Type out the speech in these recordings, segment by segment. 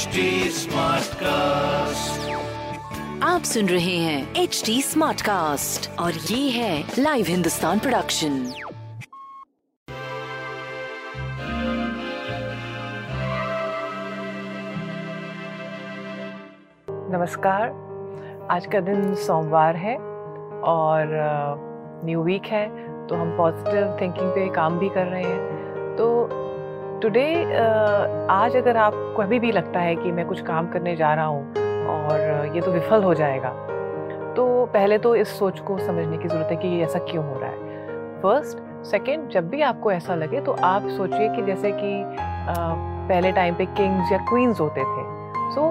HD Smartcast. आप सुन रहे हैं एच डी स्मार्ट कास्ट और ये है लाइव हिंदुस्तान प्रोडक्शन नमस्कार। आज का दिन सोमवार है और न्यू वीक है तो हम पॉजिटिव थिंकिंग पे काम भी कर रहे हैं। तो टुडे आज अगर आपको कभी भी लगता है कि मैं कुछ काम करने जा रहा हूँ और ये तो विफल हो जाएगा तो पहले तो इस सोच को समझने की ज़रूरत है कि ये ऐसा क्यों हो रहा है। फ़र्स्ट सेकंड जब भी आपको ऐसा लगे तो आप सोचिए कि जैसे कि पहले टाइम पे किंग्स या क्वींस होते थे सो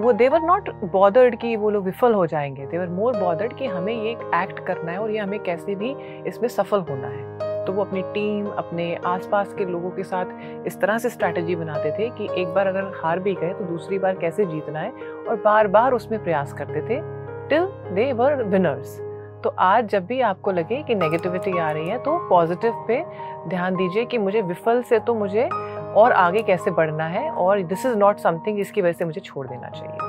वो देवर नॉट बॉदर्ड कि वो लोग विफल हो जाएँगे देवर मोर बॉदर्ड कि हमें ये एक्ट करना है और ये हमें कैसे भी इसमें सफल होना है। तो वो अपनी टीम, अपने आसपास के लोगों के साथ इस तरह से स्ट्रैटेजी बनाते थे कि एक बार अगर हार भी गए तो दूसरी बार कैसे जीतना है और बार बार उसमें प्रयास करते थे टिल दे वर विनर्स तो आज जब भी आपको लगे कि नेगेटिविटी आ रही है तो पॉजिटिव पे ध्यान दीजिए कि मुझे विफल से तो मुझे और आगे कैसे बढ़ना है और दिस इज़ नॉट समथिंग जिसकी वजह से मुझे छोड़ देना चाहिए।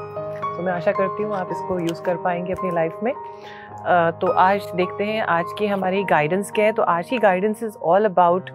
तो मैं आशा करती हूँ आप इसको यूज़ कर पाएँगे अपनी लाइफ में। तो आज देखते हैं, आज की हमारी गाइडेंस क्या है? तो आज की guidance is all about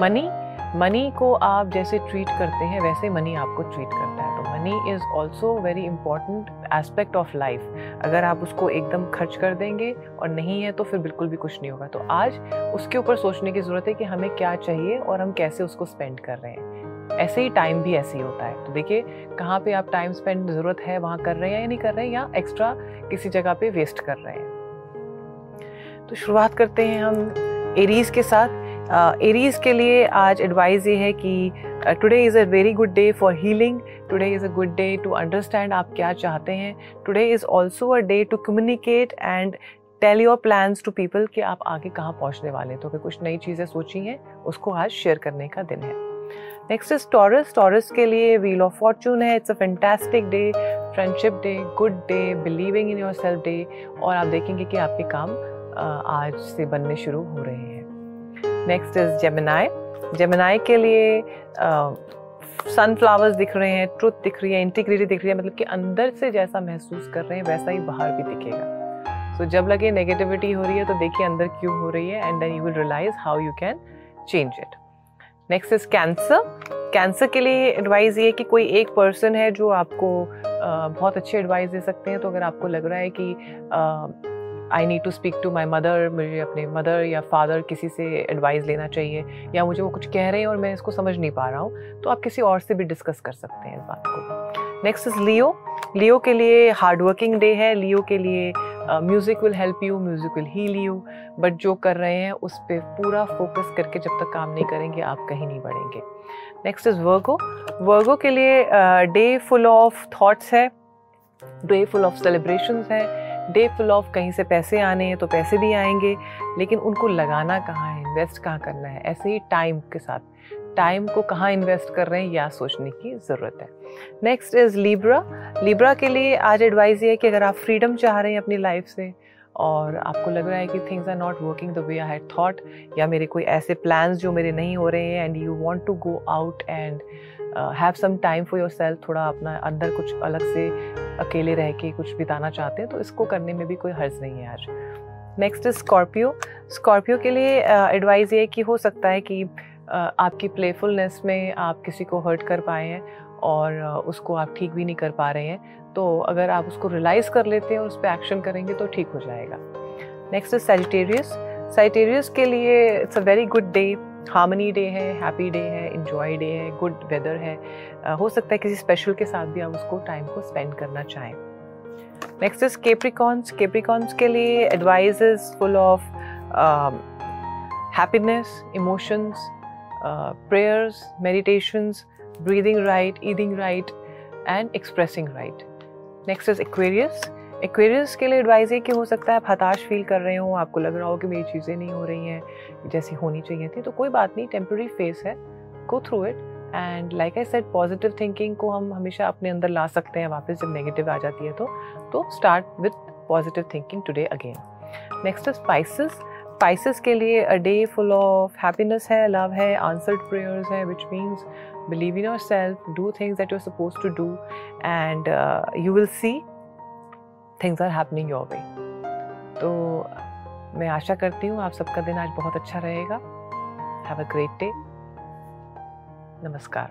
money money को आप जैसे ट्रीट करते हैं, वैसे मनी आपको ट्रीट करता है। तो money is also very important aspect of life अगर आप उसको एकदम खर्च कर देंगे और नहीं है तो फिर बिल्कुल भी कुछ नहीं होगा। तो आज उसके ऊपर सोचने की ज़रूरत है कि हमें क्या चाहिए और हम कैसे उसको स्पेंड कर रहे हैं। ऐसे ही टाइम भी ऐसे ही होता है। तो देखिए, कहाँ पे आप टाइम स्पेंड ज़रूरत है, वहाँ कर रहे हैं या नहीं कर रहे हैं, या एक्स्ट्रा किसी जगह पे वेस्ट कर रहे हैं। तो शुरुआत करते हैं हम एरीज के साथ। एरीज के लिए आज एडवाइस ये है कि today is a very good day for healing today is a good day to understand आप क्या चाहते हैं। Today is also a day to communicate and tell your plans to people कि आप आगे कहाँ पहुँचने वाले हैं। तो अगर कुछ नई चीज़ें सोची हैं, उसको आज शेयर करने का दिन है। नेक्स्ट इज़ टॉरस टॉरस के लिए व्हील ऑफ़ फॉर्चून है. It's a fantastic day friendship day good day believing in yourself day और आप देखेंगे कि आपके काम आज से बनने शुरू हो रहे हैं. नेक्स्ट इज़ जेमिनाई जेमिनाई के लिए सनफ्लावर्स दिख रहे हैं ट्रुथ दिख रही है इंटीग्रिटी दिख रही है मतलब कि अंदर से जैसा महसूस कर रहे हैं वैसा ही बाहर भी दिखेगा. सो so, जब लगे नेगेटिविटी हो रही है तो देखिए अंदर क्यों हो रही है and then you will realise how you can change it next is Cancer Cancer के लिए एडवाइस ये कि कोई एक पर्सन है जो आपको बहुत अच्छी एडवाइस दे सकते हैं। तो अगर आपको लग रहा है कि I need to speak to my mother मुझे अपने मदर या फादर किसी से एडवाइस लेना चाहिए, या मुझे वो कुछ कह रहे हैं और मैं इसको समझ नहीं पा रहा हूँ तो आप किसी और से भी डिस्कस कर सकते हैं इस बात को। नेक्स्ट इज़ लियो लियो के लिए हार्ड वर्किंग डे है। लियो के लिए music will help you music will heal you but जो कर रहे हैं, उस पर पूरा फोकस करके जब तक काम नहीं करेंगे, आप कहीं नहीं बढ़ेंगे। नेक्स्ट इज़ वर्गो वर्गो के लिए डे फुल ऑफ़ थाट्स है डे फुल ऑफ़ सेलिब्रेशन है डे फुल ऑफ़ कहीं से पैसे आने हैं तो पैसे भी आएँगे, लेकिन उनको लगाना कहाँ है इन्वेस्ट कहाँ करना है? ऐसे ही टाइम के साथ। टाइम को कहाँ इन्वेस्ट कर रहे हैं या सोचने की ज़रूरत है। नेक्स्ट इज़ लिब्रा लिब्रा के लिए आज एडवाइस ये है कि अगर आप फ्रीडम चाह रहे हैं अपनी लाइफ से और आपको लग रहा है कि things are not working the way I had thought या मेरे कोई ऐसे प्लान्स जो मेरे नहीं हो रहे हैं and you want to go out and have some time for yourself थोड़ा अपना अंदर कुछ अलग से अकेले रह के कुछ बिताना चाहते हैं तो इसको करने में भी कोई हर्ज नहीं है आज। नेक्स्ट इज़ स्कॉर्पियो स्कॉर्पियो के लिए एडवाइस ये है कि हो सकता है कि uh, आपकी प्लेफुलनेस में आप किसी को हर्ट कर पाए हैं और उसको आप ठीक भी नहीं कर पा रहे हैं तो अगर आप उसको रियलाइज़ कर लेते हैं और उस पर एक्शन करेंगे तो ठीक हो जाएगा। नेक्स्ट इज़ सेजिटेरियस सेजिटेरियस के लिए it's a very good day harmony day है हैप्पी डे है इंजॉय डे है गुड वेदर है। हो सकता है किसी स्पेशल के साथ भी आप उसको टाइम को स्पेंड करना चाहें। नेक्स्ट इज़ केप्रिकॉन्स केप्रिकॉन्स के लिए advice full of happiness emotions prayers, meditations, breathing right, eating right, and expressing right. Next is Aquarius. Aquarius के लिए एडवाइस है कि हो सकता है आप हताश फील कर रहे हो आपको लग रहा हो कि मेरी चीज़ें नहीं हो रही हैं जैसी होनी चाहिए थी तो कोई बात नहीं टेम्प्रेरी फेस है go through it and like I said positive thinking को हम हमेशा अपने अंदर ला सकते हैं वापस जब नेगेटिव आ जाती है तो तो start with positive thinking today again next is Pisces Pisces के लिए a day full of happiness है लव है आंसर्ड प्रेयर्स है which means believe in yourself do things that you are suppose to do and you will see things are happening your way तो मैं आशा करती हूँ आप सबका दिन आज बहुत अच्छा रहेगा। हैव अ ग्रेट डे नमस्कार।